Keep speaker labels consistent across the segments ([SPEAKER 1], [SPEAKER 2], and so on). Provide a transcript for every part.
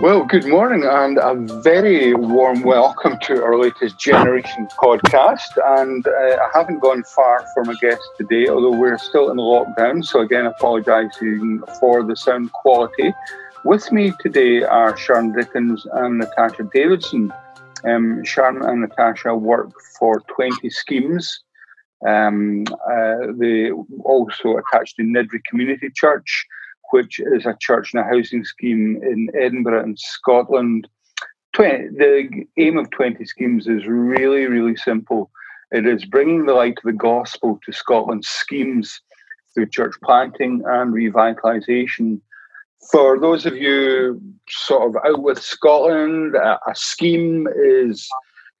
[SPEAKER 1] Well, good morning and a very warm welcome to our latest Generation podcast. And uh, I haven't gone far from a guest today, although we're still in lockdown. So, again, apologising for the sound quality. With me today are Sharon Dickens and Natasha Davidson. Um, Sharon and Natasha work for 20 schemes. Um, uh, they also attached to Niddrie Community Church which is a church and a housing scheme in Edinburgh and Scotland. 20, the aim of 20 schemes is really, really simple. It is bringing the light of the gospel to Scotland's schemes through church planting and revitalisation. For those of you sort of out with Scotland, a, a scheme is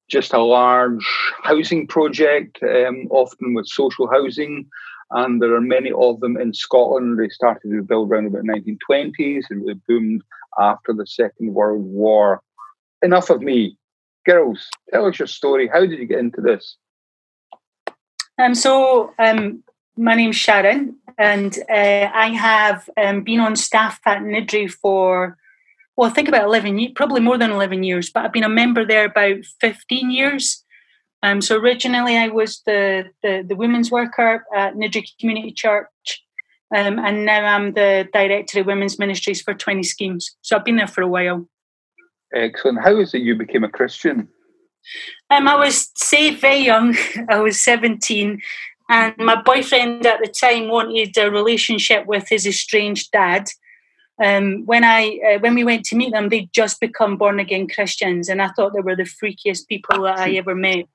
[SPEAKER 1] just a large housing project, um, often with social housing and there are many of them in Scotland. They started to build around about 1920s and they boomed after the Second World War. Enough of me. Girls, tell us your story. How did you get into this?
[SPEAKER 2] Um, so, um, my name's Sharon, and uh, I have um, been on staff at Niddrie for, well, I think about 11 years, probably more than 11 years, but I've been a member there about 15 years. Um, so originally, I was the, the, the women's worker at Niddrie Community Church, um, and now I'm the director of women's ministries for 20 schemes. So I've been there for a while.
[SPEAKER 1] Excellent. How is it you became a Christian?
[SPEAKER 2] Um, I was saved very young. I was 17, and my boyfriend at the time wanted a relationship with his estranged dad. Um, when I uh, when we went to meet them, they'd just become born again Christians, and I thought they were the freakiest people that I ever met.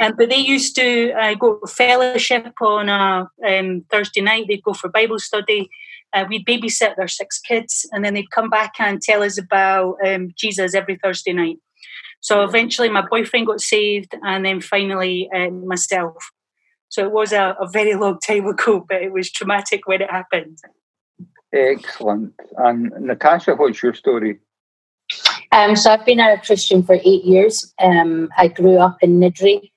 [SPEAKER 2] Um, but they used to uh, go fellowship on a um, Thursday night. They'd go for Bible study. Uh, we'd babysit their six kids, and then they'd come back and tell us about um, Jesus every Thursday night. So eventually, my boyfriend got saved, and then finally uh, myself. So it was a, a very long time ago, but it was traumatic when it happened.
[SPEAKER 1] Excellent. And Natasha, what's your story?
[SPEAKER 3] Um, so I've been a Christian for eight years. Um, I grew up in Niddrie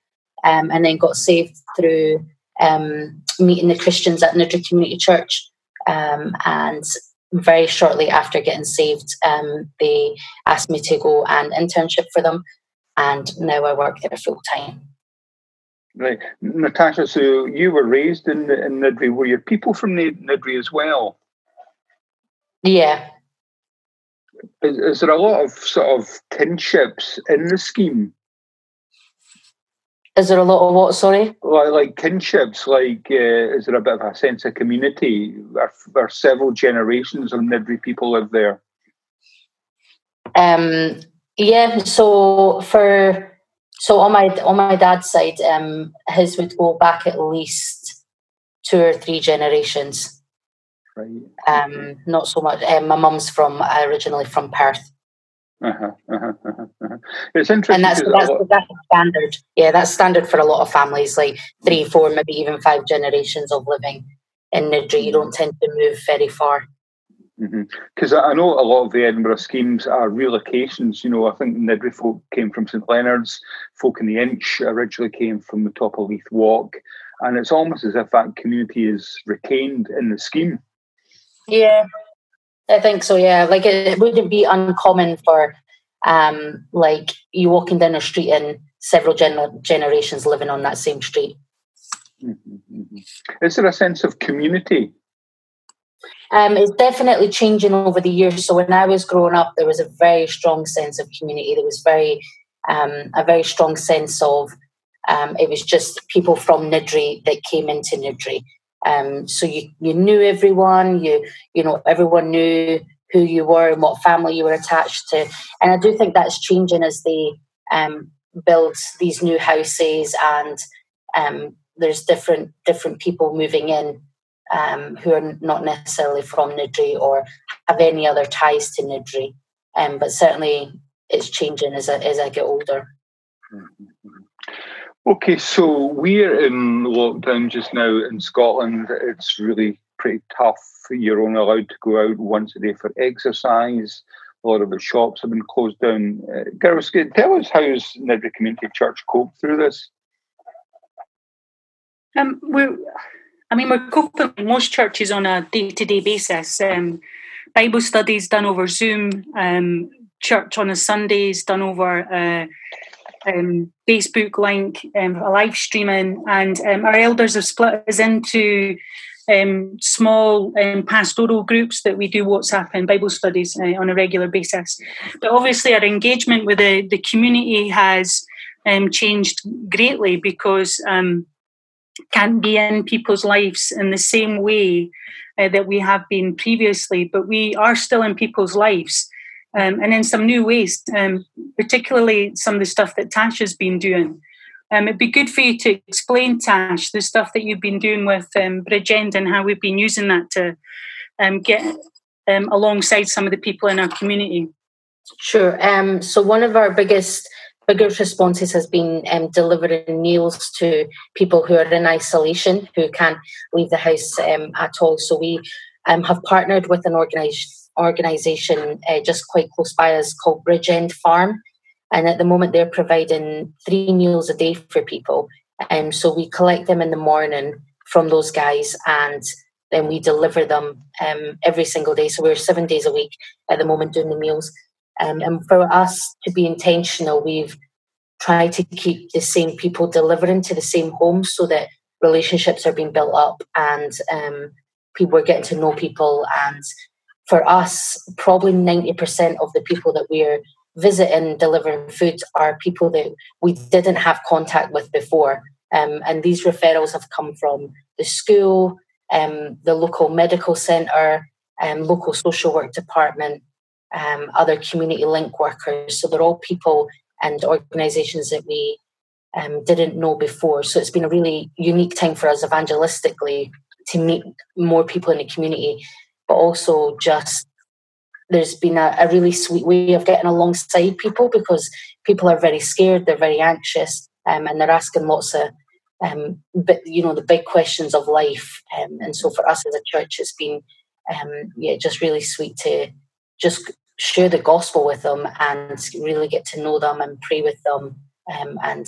[SPEAKER 3] um, and then got saved through um, meeting the Christians at Niddrie Community Church. Um, and very shortly after getting saved, um, they asked me to go and internship for them, and now I work there full time.
[SPEAKER 1] Right, Natasha. So you were raised in in Niddrie. Were your people from Niddrie as well?
[SPEAKER 3] Yeah.
[SPEAKER 1] Is, is there a lot of sort of kinships in the scheme?
[SPEAKER 3] Is there a lot of what? Sorry.
[SPEAKER 1] Like, like kinships. Like, uh, is there a bit of a sense of community? Are, are several generations of Niddrie people live there?
[SPEAKER 3] Um. Yeah. So for so on my on my dad's side, um, his would go back at least two or three generations.
[SPEAKER 1] Right.
[SPEAKER 3] Um. Not so much. Um, my mum's from originally from Perth.
[SPEAKER 1] Uh-huh, uh-huh, uh-huh, uh-huh. It's interesting.
[SPEAKER 3] And that's, that's, that's standard. Yeah, that's standard for a lot of families, like three, four, maybe even five generations of living in Niddrie. You don't tend to move very far.
[SPEAKER 1] Because mm-hmm. I know a lot of the Edinburgh schemes are relocations. You know, I think Niddrie folk came from St Leonard's, folk in the Inch originally came from the top of Leith Walk, and it's almost as if that community is retained in the scheme.
[SPEAKER 3] Yeah, I think so. Yeah, like it, it wouldn't be uncommon for um, like you walking down a street and several gen- generations living on that same street.
[SPEAKER 1] Mm-hmm, mm-hmm. Is there a sense of community?
[SPEAKER 3] Um, it's definitely changing over the years. So when I was growing up, there was a very strong sense of community. There was very um, a very strong sense of um, it was just people from Niddrie that came into Niddrie. Um, so you, you knew everyone, you you know everyone knew who you were and what family you were attached to. And I do think that's changing as they um, build these new houses and um, there's different different people moving in um, who are not necessarily from Niddrie or have any other ties to Niddrie. Um, but certainly it's changing as I, as I get older.
[SPEAKER 1] Mm-hmm. Okay, so we're in lockdown just now in Scotland. It's really pretty tough. You're only allowed to go out once a day for exercise. A lot of the shops have been closed down. Uh, tell us how's Niddrie Community Church coped through this?
[SPEAKER 2] Um, we're, I mean, we're coping most churches on a day-to-day basis. Um, Bible studies done over Zoom. Um, church on a Sunday is done over a um, Facebook link, um, a live streaming, and um, our elders have split us into um, small um, pastoral groups that we do WhatsApp and Bible studies uh, on a regular basis. But obviously, our engagement with the, the community has changed greatly because can't be in people's lives in the same way uh, that we have been previously, but we are still in people's lives. Um, and in some new ways, um, particularly some of the stuff that Tash has been doing. Um, it'd be good for you to explain, Tash, the stuff that you've been doing with um, Bridgend and how we've been using that to um, get um, alongside some of the people in our community.
[SPEAKER 3] Sure. Um, so one of our biggest biggest responses has been um, delivering meals to people who are in isolation who can't leave the house um, at all. So we um, have partnered with an organization organisation uh, just quite close by us called Bridgend Farm, and at the moment they're providing three meals a day for people. And so we collect them in the morning from those guys and then we deliver them um, every single day. So we're seven days a week at the moment doing the meals. Um, and for us to be intentional, we've tried to keep the same people delivering to the same homes so that relationships are being built up and um, people are getting to know people. And for us, probably 90% of the people that we're visiting, delivering food, are people that we didn't have contact with before. Um, and these referrals have come from the school, um, the local medical centre, um, local social work department, um, other community link workers. So they're all people and organisations that we um, didn't know before. So it's been a really unique time for us evangelistically to meet more people in the community, but also just there's been a, a really sweet way of getting alongside people because people are very scared, they're very anxious, um, and they're asking lots of um, but you know the big questions of life. Um, and so for us as a church, it's been um, yeah just really sweet to just share the gospel with them and really get to know them and pray with them um, and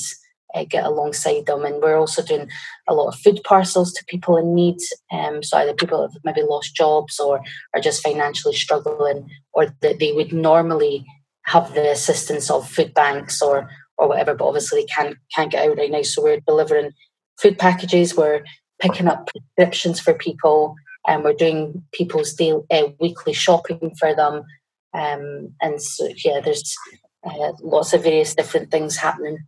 [SPEAKER 3] uh, get alongside them. And we're also doing a lot of food parcels to people in need. Um, so either people have maybe lost jobs or are just financially struggling, or that they would normally have the assistance of food banks or or whatever, but obviously they can't can't get out right now. So we're delivering food packages. We're picking up prescriptions for people, and we're doing people's daily uh, weekly shopping for them. Um, and so yeah, there's uh, lots of various different things happening.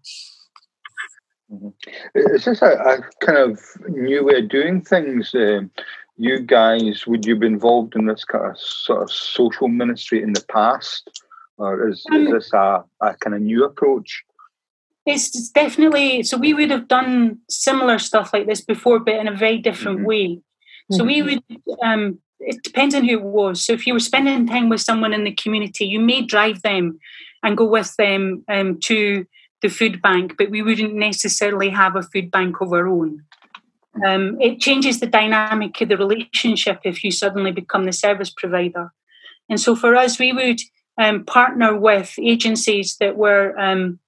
[SPEAKER 1] Is this a, a, kind of new way of doing things? Uh, you guys, would you be involved in this kind of sort of social ministry in the past, or is, um, is this a, a kind of new approach?
[SPEAKER 2] It's definitely so. We would have done similar stuff like this before, but in a very different mm-hmm. way. So mm-hmm. we would um, it depends on who it was. So if you were spending time with someone in the community, you may drive them and go with them um, to the food bank, but we wouldn't necessarily have a food bank of our own. Um, it changes the dynamic of the relationship if you suddenly become the service provider. And so for us, we would um, partner with agencies that were um,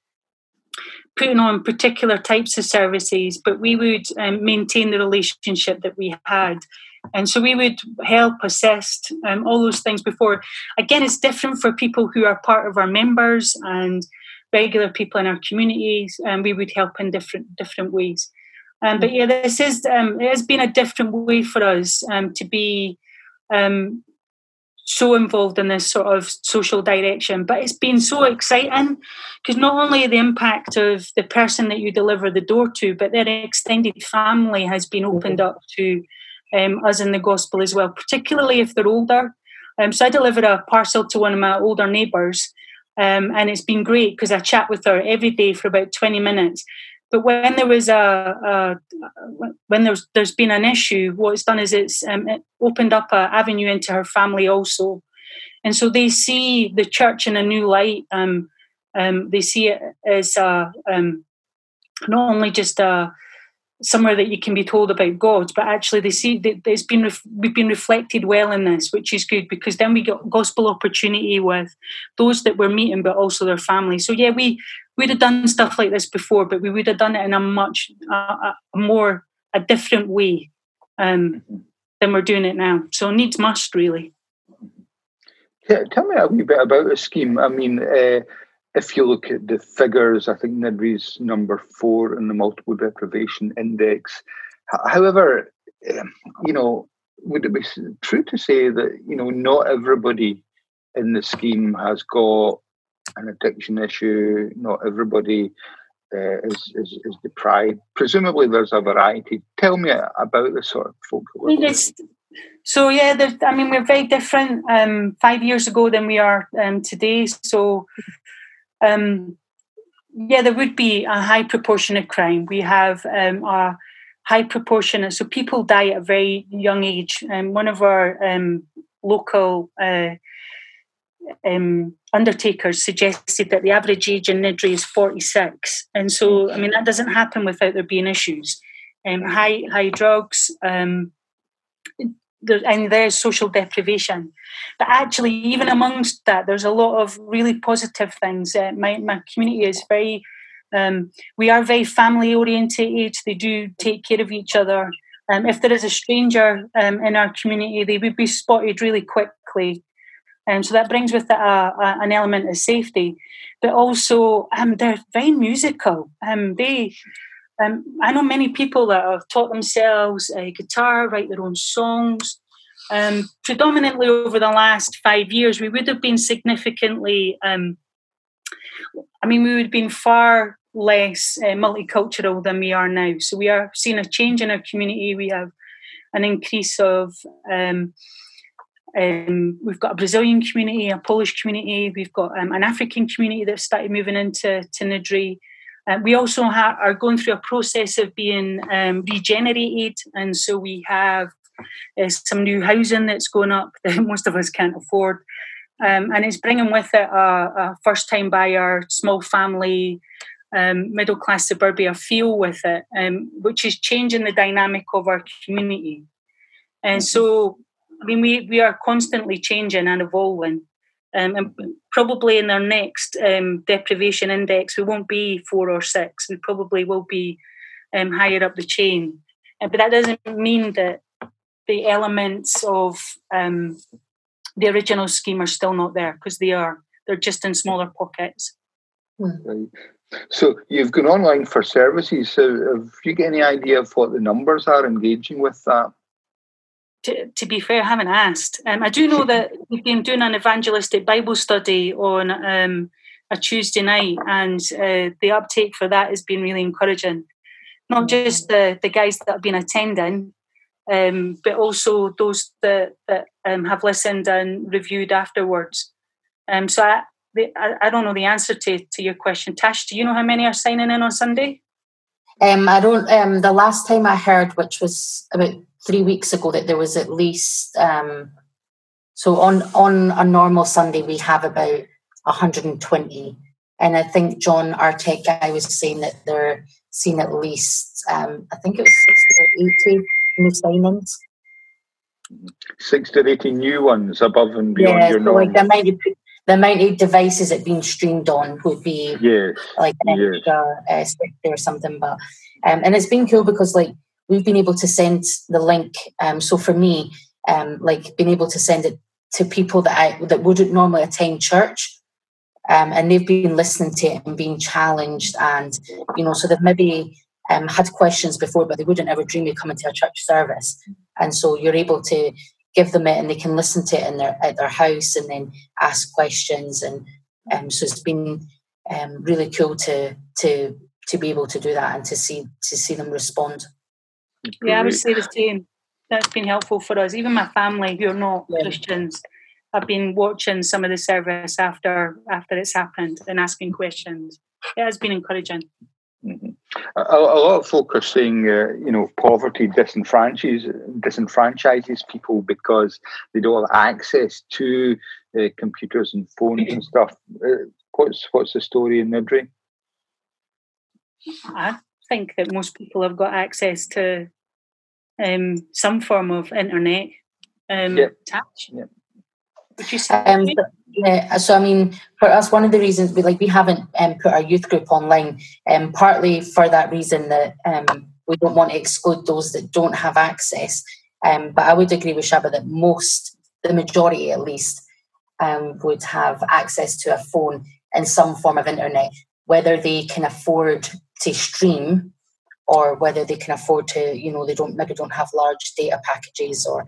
[SPEAKER 2] putting on particular types of services, but we would um, maintain the relationship that we had. And so we would help, assist, um, all those things before. Again, it's different for people who are part of our members and regular people in our communities, and we would help in different different ways. Um, but yeah, this is um, it has been a different way for us um, to be um, so involved in this sort of social direction. But it's been so exciting because not only the impact of the person that you deliver the door to, but their extended family has been opened up to um, us in the gospel as well, particularly if they're older. Um, so I delivered a parcel to one of my older neighbours, um, and it's been great because I chat with her every day for about 20 minutes. But when there was a, a when there's there's been an issue, what it's done is it's um, it opened up an avenue into her family also, and so they see the church in a new light. Um, um, they see it as a, um, not only just a somewhere that you can be told about God, but actually they see that it's been we've been reflected well in this, which is good because then we got gospel opportunity with those that we're meeting, but also their families. So yeah, we we'd have done stuff like this before, but we would have done it in a much a more a different way um, than we're doing it now. So needs must really.
[SPEAKER 1] Tell me a wee bit about the scheme. I mean, uh, if you look at the figures, I think Niddrie's number four in the multiple deprivation index. However, um, you know, would it be true to say that you know not everybody in the scheme has got an addiction issue? Not everybody uh, is, is, is deprived. Presumably, there's a variety. Tell me about the sort of folk.
[SPEAKER 2] So yeah, I mean we're very different um, five years ago than we are um, today. So um, yeah, there would be a high proportion of crime. We have um, a high proportion, so people die at a very young age. And um, one of our um, local uh, um, undertakers suggested that the average age in Niddrie is 46. And so, I mean, that doesn't happen without there being issues. Um, high, high drugs, um, there, and there's social deprivation. But actually, even amongst that, there's a lot of really positive things. Uh, my, my community is very, um, we are very family orientated. They do take care of each other. Um, if there is a stranger um, in our community, they would be spotted really quickly. And um, so that brings with it a, a, an element of safety. But also, um, they're very musical. Um, they um, I know many people that have taught themselves uh, guitar, write their own songs. Um, predominantly over the last five years, we would have been significantly, um, I mean, we would have been far less uh, multicultural than we are now. So we are seeing a change in our community. We have an increase of, um, um we've got a Brazilian community, a Polish community, we've got um, an African community that started moving into to Uh, we also ha- are going through a process of being um, regenerated, and so we have uh, some new housing that's going up that most of us can't afford. Um, and it's bringing with it a, a first time buyer, small family, um, middle class suburbia feel with it, um, which is changing the dynamic of our community. And mm-hmm. so, I mean, we, we are constantly changing and evolving. Um, and probably in our next um, deprivation index, we won't be four or six. We probably will be um, higher up the chain. Uh, but that doesn't mean that the elements of um, the original scheme are still not there because they are. They're just in smaller pockets.
[SPEAKER 1] Right. So you've gone online for services. So have you got any idea of what the numbers are engaging with that?
[SPEAKER 2] To, to be fair, I haven't asked. Um, I do know that we've been doing an evangelistic Bible study on um, a Tuesday night, and uh, the uptake for that has been really encouraging. Not just the, the guys that have been attending, um, but also those that, that um, have listened and reviewed afterwards. Um, so I, I, I, don't know the answer to, to your question. Tash, do you know how many are signing in on Sunday?
[SPEAKER 3] Um, I don't. Um, the last time I heard, which was about three weeks ago that there was at least um, so on on a normal Sunday we have about 120, and I think John, our tech guy, was saying that they're seeing at least um, I think it was 60 or 80 new signings.
[SPEAKER 1] 60 or 80 new ones above and beyond
[SPEAKER 3] yeah,
[SPEAKER 1] your so
[SPEAKER 3] Like the, amount of, the amount of devices that being streamed on would be
[SPEAKER 1] yes,
[SPEAKER 3] like an yes. extra uh, or something. But um, and it's been cool because like we've been able to send the link. Um, so for me, um, like being able to send it to people that I that wouldn't normally attend church, um, and they've been listening to it and being challenged, and you know, so they've maybe um, had questions before, but they wouldn't ever dream of coming to a church service, and so you're able to give them it, and they can listen to it in their at their house, and then ask questions, and um, so it's been um, really cool to to to be able to do that and to see to see them respond.
[SPEAKER 2] Yeah, I would say the same. That's been helpful for us. Even my family, who are not yeah. Christians, have been watching some of the service after after it's happened and asking questions. It has been encouraging.
[SPEAKER 1] Mm-hmm. A, a, lot of folk are saying, uh, you know, poverty disenfranchises disenfranchises people because they don't have access to uh, computers and phones and stuff. Uh, what's what's the story in Niddrie?
[SPEAKER 2] I think that most people have got access to um, some form of internet um, yeah. touch. Yeah. Would you say? Um,
[SPEAKER 3] yeah, so I mean, for us, one of the reasons we like we haven't um, put our youth group online, um, partly for that reason that um, we don't want to exclude those that don't have access. Um, but I would agree with Shaba that most, the majority at least, um, would have access to a phone and some form of internet, whether they can afford to stream or whether they can afford to, you know, they don't maybe don't have large data packages or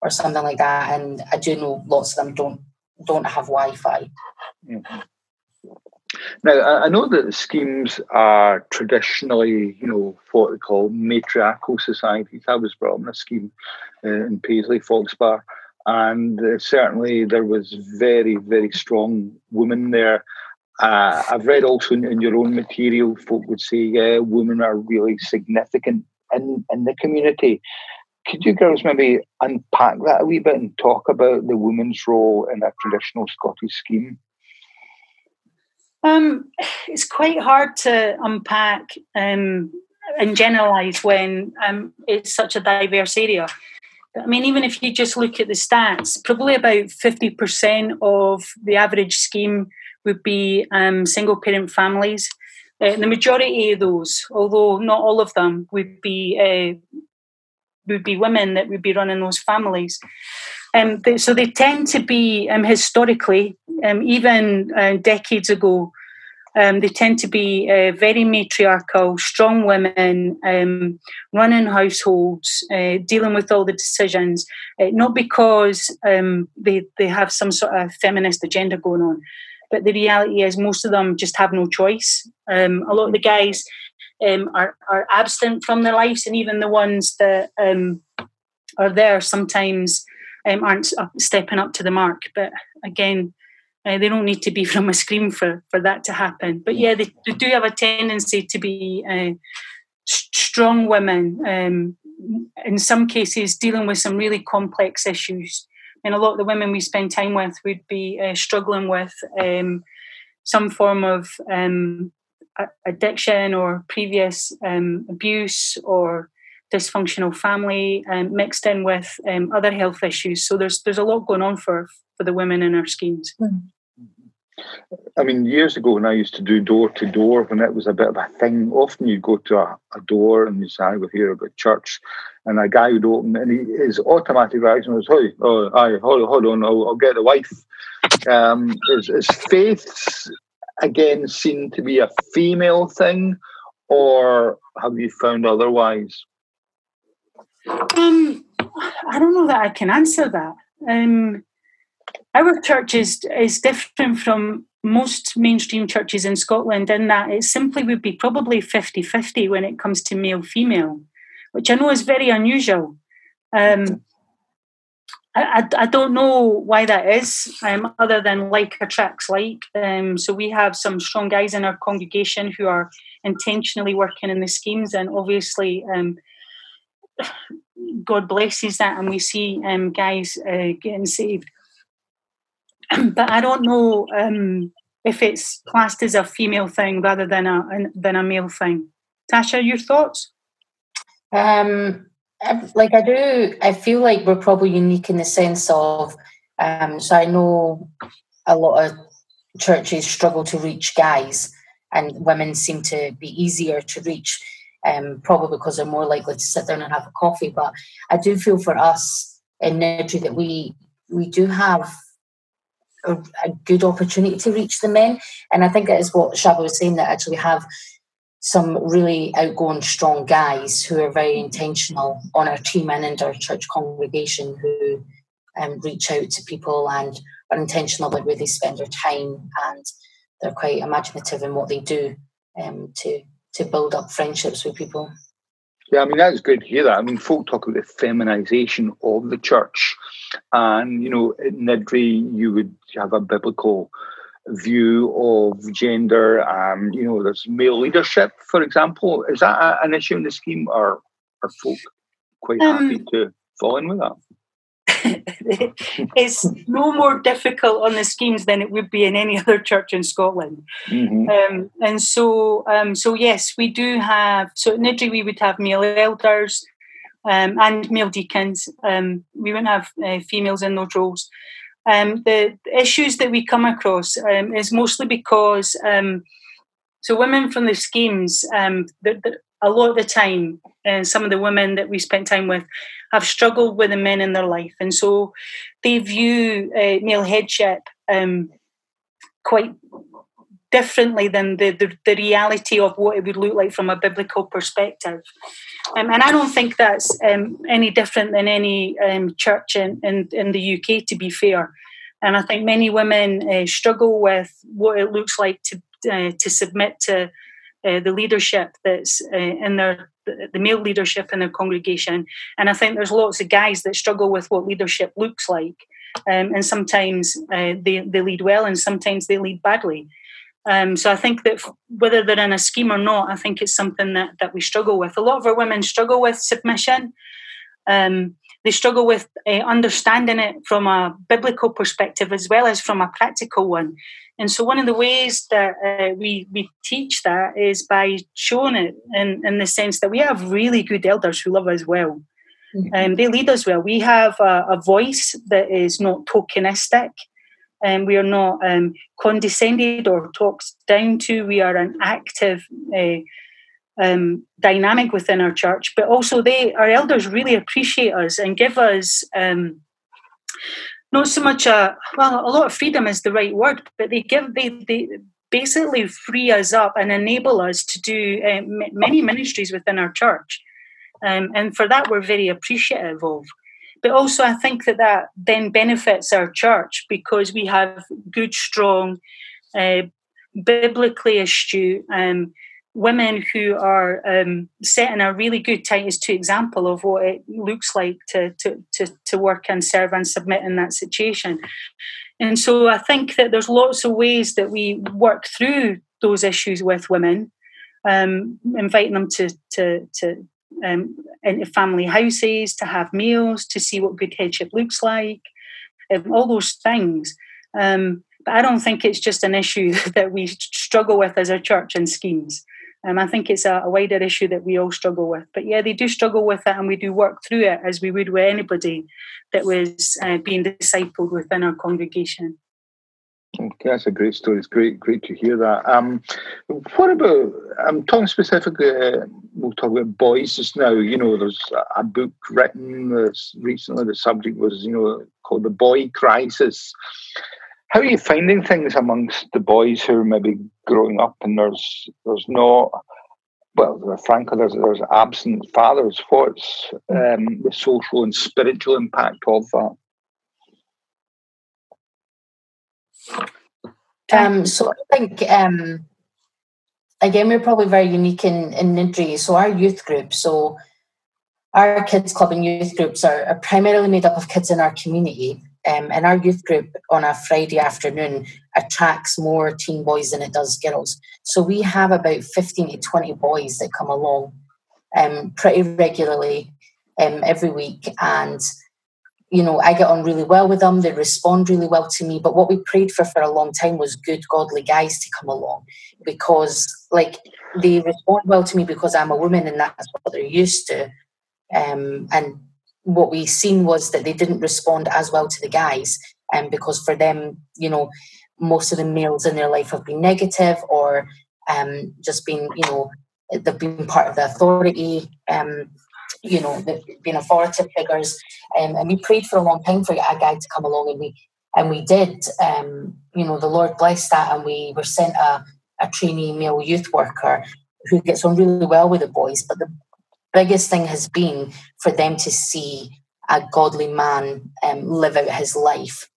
[SPEAKER 3] or something like that. And I do know lots of them don't don't have Wi-Fi.
[SPEAKER 1] Mm-hmm. Now, I know that the schemes are traditionally, you know, what they call matriarchal societies. I was brought up in a scheme uh, in Paisley, Foxbar, and uh, certainly there was very, very strong women there. Uh, I've read also in, in, your own material, folk would say, yeah, women are really significant in, in the community. Could you girls maybe unpack that a wee bit and talk about the women's role in a traditional Scottish scheme?
[SPEAKER 2] Um, it's quite hard to unpack um, and generalise when um, it's such a diverse area. I mean, even if you just look at the stats, probably about 50% of the average scheme would be um, single parent families. Uh, the majority of those, although not all of them, would be uh, would be women that would be running those families. Um, they, so they tend to be um, historically, um, even uh, decades ago, um, they tend to be uh, very matriarchal, strong women, um, running households, uh, dealing with all the decisions, uh, not because um, they, they have some sort of feminist agenda going on, but the reality is most of them just have no choice. Um, a lot of the guys um, are, are absent from their lives, and even the ones that um, are there sometimes aren't stepping up to the mark. But again, uh, they don't need to be from a screen for, for that to happen. But yeah, they, they do have a tendency to be uh, strong women, um, in some cases dealing with some really complex issues. And a lot of the women we spend time with would be uh, struggling with um, some form of um, addiction or previous um, abuse or dysfunctional family um, mixed in with um, other health issues. So there's there's a lot going on for for the women in our schemes. Mm.
[SPEAKER 1] I mean, years ago when I used to do door to door, when it was a bit of a thing, often you'd go to a, a door and you'd say, I will hear about church, and a guy would open and he, his automatic reaction was, Hey, oh, aye, hold, hold on, I'll, I'll get the wife. Um, is, is faith again seen to be a female thing, or have you found otherwise?
[SPEAKER 2] Um, I don't know that I can answer that. Um, our church is, is different from most mainstream churches in Scotland in that it simply would be probably 50 50 when it comes to male female, which I know is very unusual. Um, I, I, I, don't know why that is, um, other than like attracts like. Um, so we have some strong guys in our congregation who are intentionally working in the schemes, and obviously, um, God blesses that, and we see um, guys uh, getting saved. but I don't know um, if it's classed as a female thing rather than a than a male thing. Tasha, your thoughts?
[SPEAKER 3] Um, like I do, I feel like we're probably unique in the sense of. Um, so I know a lot of churches struggle to reach guys, and women seem to be easier to reach. Um, probably because they're more likely to sit down and have a coffee. But I do feel for us in Niddrie that we we do have a, a, good opportunity to reach the men. And I think that is what Shaba was saying that actually we have some really outgoing, strong guys who are very intentional on our team and in our church congregation who um, reach out to people and are intentional about where they spend their time and they're quite imaginative in what they do um, to to build up friendships with people.
[SPEAKER 1] Yeah, I mean that's good to hear that. I mean, folk talk about the feminization of the church, and you know, in Niddrie, you would have a biblical view of gender. Um, you know, there's male leadership, for example. Is that a, an issue in the scheme, or are folk quite um, happy to fall in with that?
[SPEAKER 2] it's no more difficult on the schemes than it would be in any other church in Scotland. Mm-hmm. Um, and so, um, so yes, we do have. So at Niddrie, we would have male elders um, and male deacons. Um, we wouldn't have uh, females in those roles. Um, the issues that we come across um, is mostly because so women from the schemes, um, the, the, a lot of the time, and some of the women that we spent time with have struggled with the men in their life, and so they view uh, male headship um, quite differently than the, the, the, reality of what it would look like from a biblical perspective. Um, and I don't think that's um, any different than any um, church in, in, in, the UK, to be fair. And I think many women uh, struggle with what it looks like to, uh, to submit to uh, the leadership that's uh, in their the male leadership in their congregation. And I think there's lots of guys that struggle with what leadership looks like. Um, and sometimes uh, they, they lead well and sometimes they lead badly. Um, so I think that whether they're in a scheme or not, I think it's something that, that we struggle with. A lot of our women struggle with submission. Um, they struggle with uh, understanding it from a biblical perspective as well as from a practical one. And so, one of the ways that uh, we we teach that is by showing it in, in the sense that we have really good elders who love us well. Mm-hmm. Um, they lead us well. We have a, a voice that is not tokenistic and um, we are not um, condescended or talked down to. We are an active uh, um, dynamic within our church, but also they, our elders, really appreciate us and give us um, not so much a well, a lot of freedom is the right word, but they give they they basically free us up and enable us to do uh, many ministries within our church, um, and for that we're very appreciative of. But also, I think that that then benefits our church because we have good, strong, uh, biblically astute um, women who are um, setting a really good Titus 2 example of what it looks like to, to, to, to work and serve and submit in that situation. And so I think that there's lots of ways that we work through those issues with women, um, inviting them to, to, to, um, into family houses, to have meals, to see what good headship looks like, um, all those things. Um, but I don't think it's just an issue that we struggle with as a church and schemes. Um, I think it's a, a, wider issue that we all struggle with. But yeah, they do struggle with it, and we do work through it as we would with anybody that was uh, being discipled within our congregation.
[SPEAKER 1] Okay, that's a great story. It's great, great to hear that. Um, what about? I'm talking specifically. Uh, we'll talk about boys just now. You know, there's a book written recently. The subject was, you know, called the Boy Crisis. How are you finding things amongst the boys who are maybe growing up and there's there's not well, frankly, there's, there's absent fathers. What's um, the social and spiritual impact of that?
[SPEAKER 3] Um, so I think um, again we're probably very unique in in Niddrie. So our youth group, so our kids club and youth groups are, are primarily made up of kids in our community. Um, and our youth group on a Friday afternoon attracts more teen boys than it does girls. So we have about 15 to 20 boys that come along um, pretty regularly um, every week. And you know, I get on really well with them. They respond really well to me. But what we prayed for for a long time was good, godly guys to come along because, like, they respond well to me because I'm a woman and that's what they're used to. Um, and what we seen was that they didn't respond as well to the guys, and um, because for them, you know, most of the males in their life have been negative or um, just been, you know, they've been part of the authority. Um, you know, they've being authoritative figures. Um, and we prayed for a long time for a guy to come along, and we and we did. Um, you know, the Lord blessed that, and we were sent a, a trainee male youth worker who gets on really well with the boys. But the biggest thing has been for them to see a godly man um, live out his life,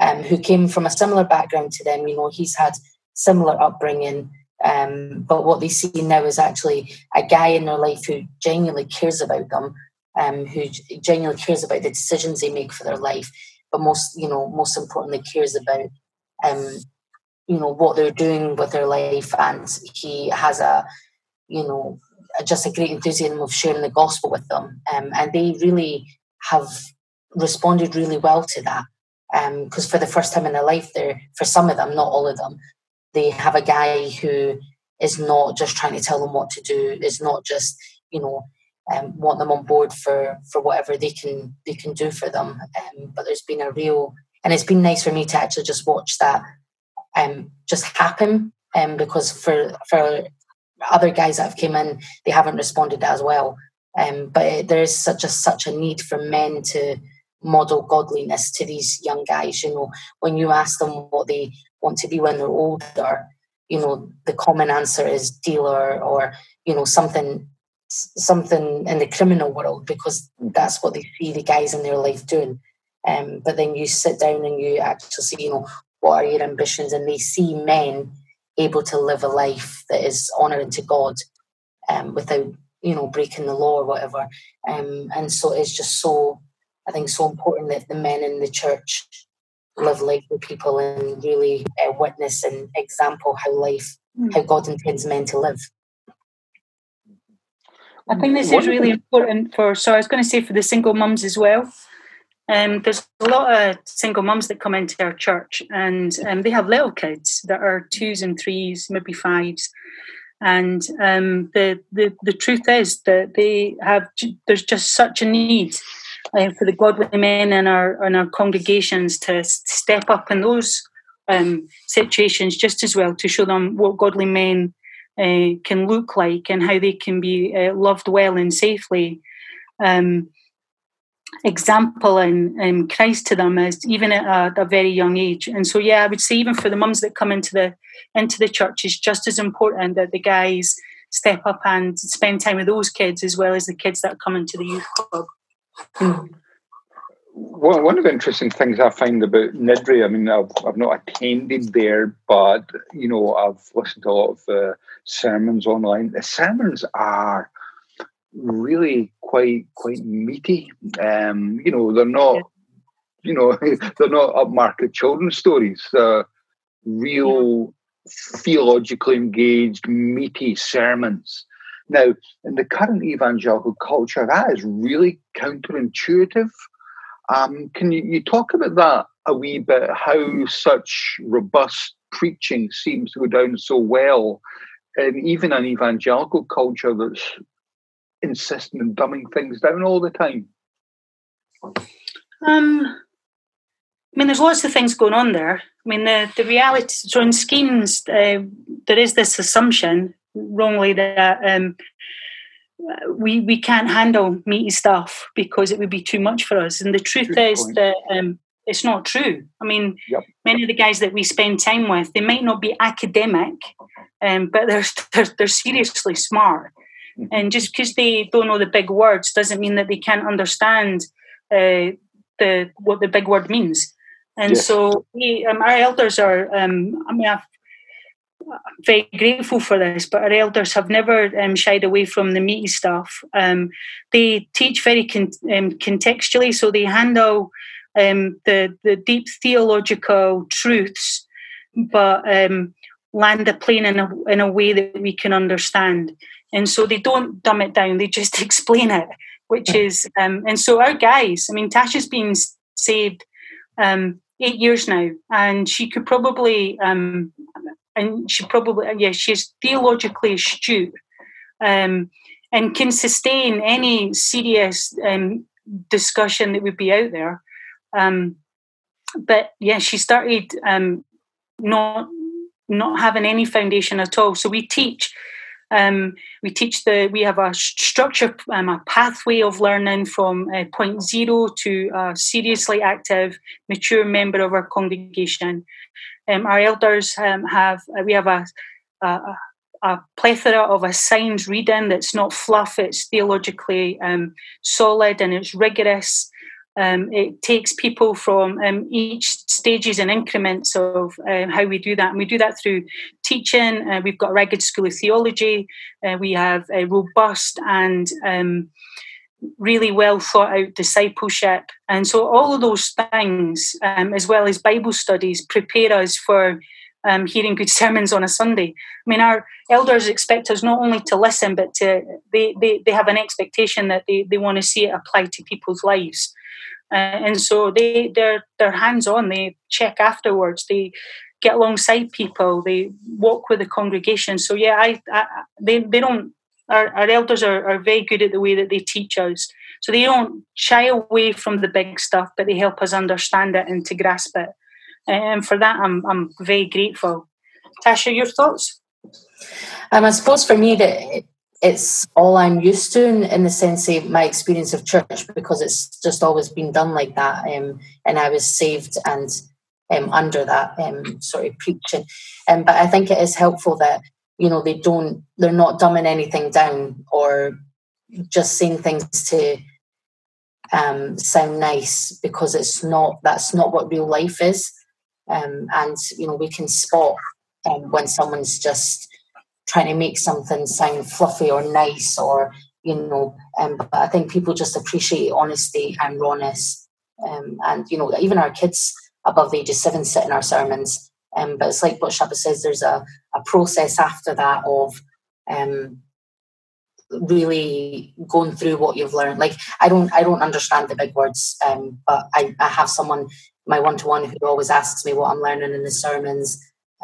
[SPEAKER 3] um, who came from a similar background to them. You know, he's had similar upbringing. Um, but what they see now is actually a guy in their life who genuinely cares about them, um, who genuinely cares about the decisions they make for their life, but most, you know, most importantly, cares about, um, you know, what they're doing with their life, and he has a, you know, just a great enthusiasm of sharing the gospel with them, um, and they really have responded really well to that because um, for the first time in their life, they're for some of them, not all of them, they have a guy who is not just trying to tell them what to do, is not just, you know, um, want them on board for for whatever they can they can do for them. Um, but there's been a real and it's been nice for me to actually just watch that um, just happen. Um, because for for other guys that have came in, they haven't responded as well. Um, but it, there is such a such a need for men to model godliness to these young guys. You know, when you ask them what they want to be when they're older, you know, the common answer is dealer or you know something something in the criminal world because that's what they see the guys in their life doing. Um, but then you sit down and you actually see, you know, what are your ambitions, and they see men able to live a life that is honouring to God um, without, you know, breaking the law or whatever. Um, and so it's just so, I think, so important that the men in the church live like the people and really uh, witness and example how life, mm. how God intends men to live.
[SPEAKER 2] I think this is really important for. So I was going to say for the single mums as well. Um, there's a lot of single mums that come into our church, and um, they have little kids that are twos and threes, maybe fives. And um, the, the the truth is that they have. There's just such a need uh, for the godly men in our in our congregations to step up in those um, situations just as well to show them what godly men uh, can look like and how they can be uh, loved well and safely. Um, example in, in Christ to them as even at a, a, very young age. And so, yeah, I would say even for the mums that come into the into the church, it's just as important that the guys step up and spend time with those kids as well as the kids that come into the youth club.
[SPEAKER 1] Well, one of the interesting things I find about Niddrie, I mean, I've, I've not attended there, but you know, I've listened to a lot of uh, sermons online. The sermons are really quite quite meaty. Um, you know, they're not, you know, they're not upmarket children's stories. They're real theologically engaged, meaty sermons. Now, in the current evangelical culture, that is really counterintuitive. Um, can you, you talk about that a wee bit? How such robust preaching seems to go down so well, and even an evangelical culture that's insisting and dumbing things down all the time?
[SPEAKER 2] Um, I mean, there's lots of things going on there. I mean, the, the reality, so in schemes, uh, there is this assumption, wrongly, that um, we we can't handle meaty stuff because it would be too much for us. And the truth Good is point. that um, it's not true. I mean, yep. many of the guys that we spend time with, they might not be academic, um, but they're, they're, they're seriously smart. Mm-hmm. And just because they don't know the big words doesn't mean that they can't understand uh, the what the big word means. And yes. so we, um, our elders are. Um, I mean, i am very grateful for this, but our elders have never um, shied away from the meaty stuff. Um, they teach very con- um, contextually, so they handle um, the the deep theological truths, but land the plane in a in a way that we can understand. And so they don't dumb it down; they just explain it, which is. Um, and so our guys, I mean, Tasha's been saved um, eight years now, and she could probably, um, and she probably, yeah, she's theologically astute. Um, and can sustain any serious um, discussion that would be out there. Um, but yeah, she started um, not not having any foundation at all. So we teach um, we teach the we have a structure, um, a pathway of learning from uh, point zero to a seriously active, mature member of our congregation. Um, our elders um, have uh, we have a, a, a, plethora of assigned reading that's not fluff; it's theologically um, solid and it's rigorous. Um, it takes people from um, each stages and increments of uh, how we do that. And we do that through teaching. Uh, we've got a Ragged School of Theology. Uh, we have a robust and um, really well thought out discipleship. And so all of those things, um, as well as Bible studies, prepare us for um, hearing good sermons on a Sunday. I mean, our elders expect us not only to listen, but to they, they, they have an expectation that they, they want to see it applied to people's lives. Uh, and so they they're they're hands on. They check afterwards. They get alongside people. They walk with the congregation. So yeah, I, I they they don't. Our, our elders are, are very good at the way that they teach us. So they don't shy away from the big stuff, but they help us understand it and to grasp it. And for that, I'm I'm very grateful. Tasha, your thoughts?
[SPEAKER 3] Um, I suppose for me that it's all I'm used to in, in, the sense of my experience of church because it's just always been done like that. Um, and I was saved and um, under that um, sort of preaching. Um, but I think it is helpful that you know they don't they're not dumbing anything down or just saying things to um, sound nice because it's not that's not what real life is. Um, and you know we can spot um, when someone's just trying to make something sound fluffy or nice or you know um, but i think people just appreciate honesty and rawness. Um, and you know even our kids above the age of seven sit in our sermons. Um, but it's like what Shaba says there's a, a process after that of um, really going through what you've learned. Like i don't i don't understand the big words um, but I, I have someone my one-to-one who always asks me what i'm learning in the sermons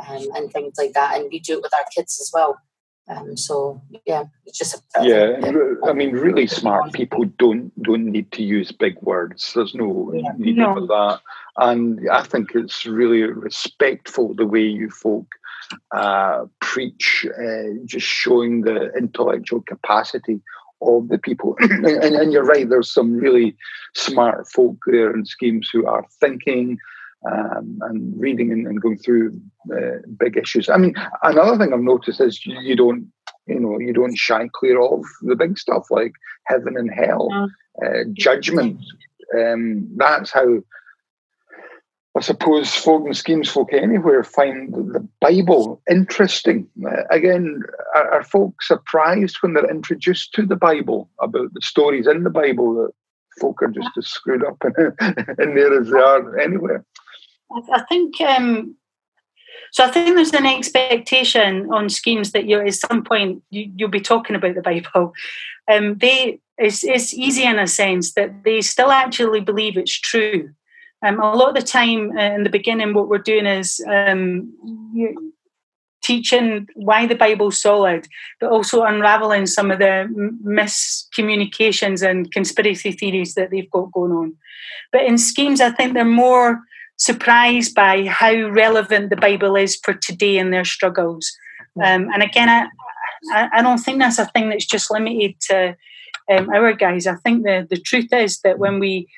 [SPEAKER 3] um, and things like that. And we do it with our kids as well. Um, so yeah, it's just
[SPEAKER 1] a, yeah. I mean, really smart people don't don't need to use big words. There's no yeah. need no. for that. And I think it's really respectful the way you folk uh, preach, uh, just showing the intellectual capacity of the people. and, and, you're right. There's some really smart folk there in schemes who are thinking um, and reading and, and going through uh, big issues. I mean, another thing I've noticed is you, you, don't, you know, you don't shy clear of the big stuff like heaven and hell, uh, judgment. Um, that's how I suppose folk and schemes folk anywhere find the Bible interesting. Uh, again, are, are folk surprised when they're introduced to the Bible about the stories in the Bible that folk are just as screwed up in, in there as they are anywhere?
[SPEAKER 2] I, think um, so. I think there's an expectation on schemes that you at some point you, will be talking about the Bible. Um, they it's, it's easy in a sense that they still actually believe it's true. Um, a lot of the time uh, in the beginning, what we're doing is um, teaching why the Bible's solid, but also unraveling some of the miscommunications and conspiracy theories that they've got going on. But in schemes, I think they're more surprised by how relevant the Bible is for today and their struggles. Um, and again, I, I, don't think that's a thing that's just limited to um, our guys. I think the, the truth is that when we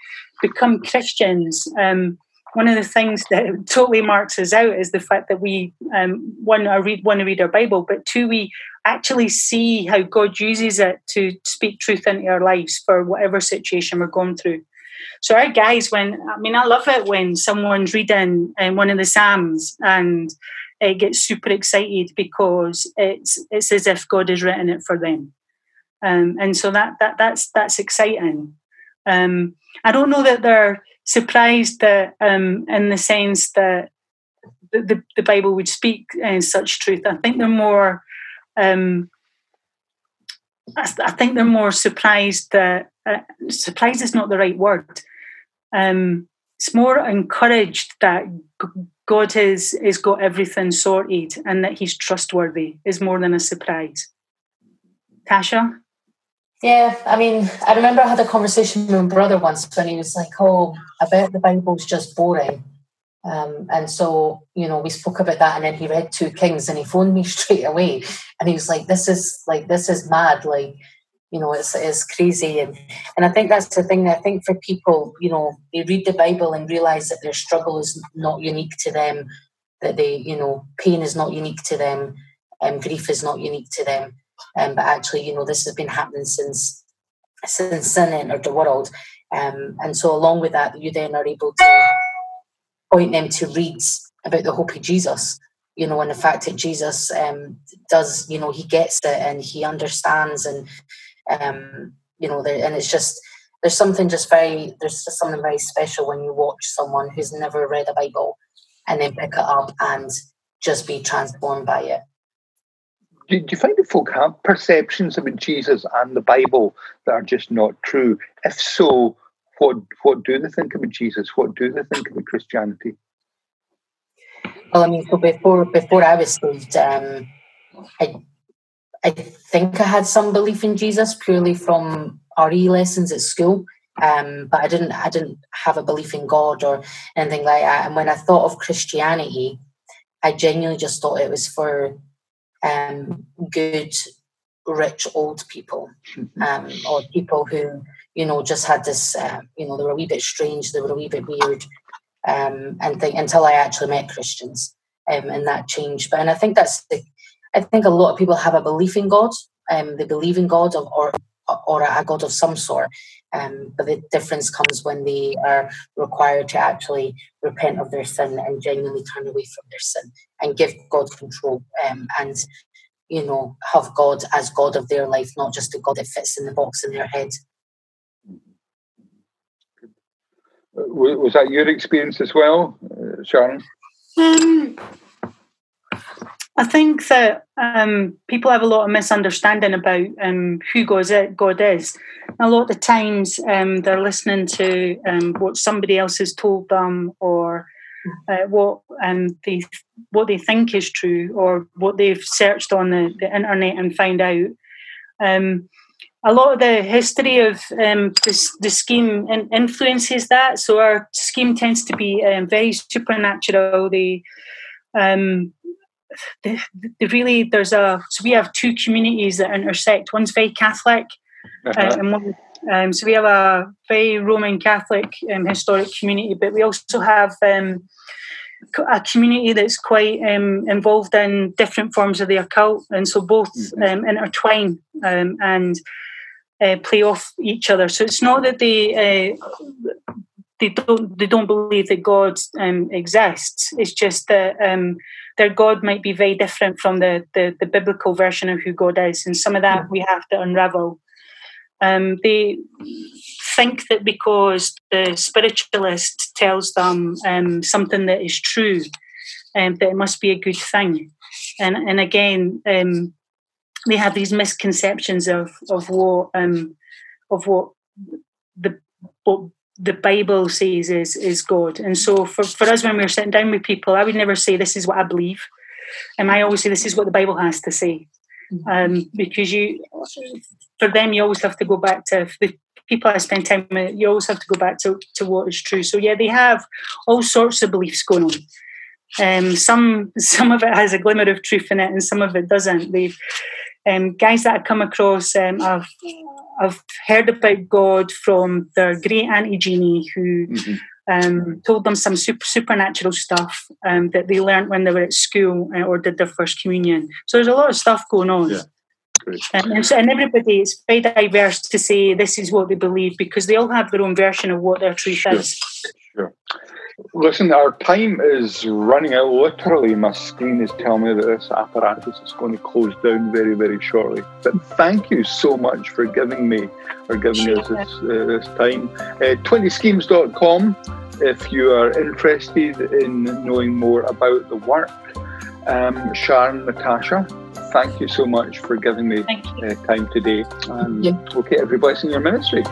[SPEAKER 2] become Christians, um, one of the things that totally marks us out is the fact that we um, one I read want to read our Bible, but two we actually see how God uses it to speak truth into our lives for whatever situation we're going through. So our guys, when I mean, I love it when someone's reading um, one of the Psalms and it gets super excited because it's it's as if God has written it for them, um, and so that that that's that's exciting. Um, I don't know that they're surprised that um, in the sense that the, the, the Bible would speak uh, such truth. I think they're more. Um, I, think they're more surprised that uh, surprised is not the right word um, it's more encouraged that God has, has got everything sorted and that he's trustworthy is more than a surprise. Tasha?
[SPEAKER 3] Yeah, I mean, I remember I had a conversation with my brother once when he was like, Oh, I bet the Bible's just boring. Um, and so, you know, we spoke about that and then he read two kings and he phoned me straight away. And he was like, This is like this is mad. Like you know it's, it's crazy. And and i think that's the thing. I think for people you know they read the bible and realize that their struggle is not unique to them that they you know pain is not unique to them and grief is not unique to them. Um, but actually you know this has been happening since since sin entered the world. Um, and so along with that you then are able to point them to reads about the hope of jesus you know and the fact that jesus um, does you know he gets it and he understands and um, you know, and it's just there's something just very there's just something very special when you watch someone who's never read a Bible and then pick it up and just be transformed by it.
[SPEAKER 1] Do, do you find that folk have perceptions about Jesus and the Bible that are just not true? If so, what what do they think about Jesus? What do they think about Christianity?
[SPEAKER 3] Well, I mean, so before before I was saved, um, I I think I had some belief in Jesus purely from RE lessons at school. Um, but I didn't I didn't have a belief in God or anything like that. And when I thought of Christianity, I genuinely just thought it was for um, good, rich old people, um, or people who you know just had this. Uh, you know, they were a wee bit strange. They were a wee bit weird, um, and until I actually met Christians, um, and that changed. But and I think that's the. I think a lot of people have a belief in God. Um, they believe in God, or or a God of some sort. Um, but the difference comes when they are required to actually repent of their sin and genuinely turn away from their sin and give God control um, and, you know, have God as God of their life, not just a God that fits in the box in their head.
[SPEAKER 1] Was that your experience as well, uh, Sharon? Um,
[SPEAKER 2] I think that um, people have a lot of misunderstanding about um, who God is. A lot of the times um, they're listening to um, what somebody else has told them, or uh, what um, they what they think is true, or what they've searched on the, the internet and found out. Um, a lot of the history of the, the scheme influences that. So our scheme tends to be very supernatural. They um, the, the really there's a so we have two communities that intersect. One's very Catholic, uh, uh-huh. uh, and one, um, so we have a very Roman Catholic um, historic community, but we also have um, a community that's quite um, involved in different forms of the occult, and so both mm-hmm. Um, intertwine um, and uh, play off each other. So it's not that they uh, they don't they don't believe that God um, exists. It's just that um, their God might be very different from the, the, the biblical version of who God is, and some of that we have to unravel. Um, they think that because the spiritualist tells them um, something that is true, um, that it must be a good thing, and and again um, they have these misconceptions of of what um, of what the what the Bible says is is God. And so for, for us when we're sitting down with people, I would never say this is what I believe. And I always say this is what the Bible has to say. Um, because you for them you always have to go back to the people I spend time with, you always have to go back to, to what is true. So yeah, they have all sorts of beliefs going on. Um, some some of it has a glimmer of truth in it and some of it doesn't. They've um, guys that I come across um, I've I've heard about God from their great auntie Jeannie, who mm-hmm. um, told them some super, supernatural stuff um, that they learned when they were at school uh, or did their first communion. So there's a lot of stuff going on. Yeah. And, so, and everybody is very diverse to say this is what they believe because they all have their own version of what their truth sure. is.
[SPEAKER 1] Sure. Listen, our time is running out. Literally, my screen is telling me that this apparatus is going to close down very, very shortly. But thank you so much for giving me or giving us this, uh, this time. Uh, 20schemes.com if you are interested in knowing more about the work. Um, Sharon, Natasha, thank you so much for giving me uh, time today. And okay, everybody's in your ministry.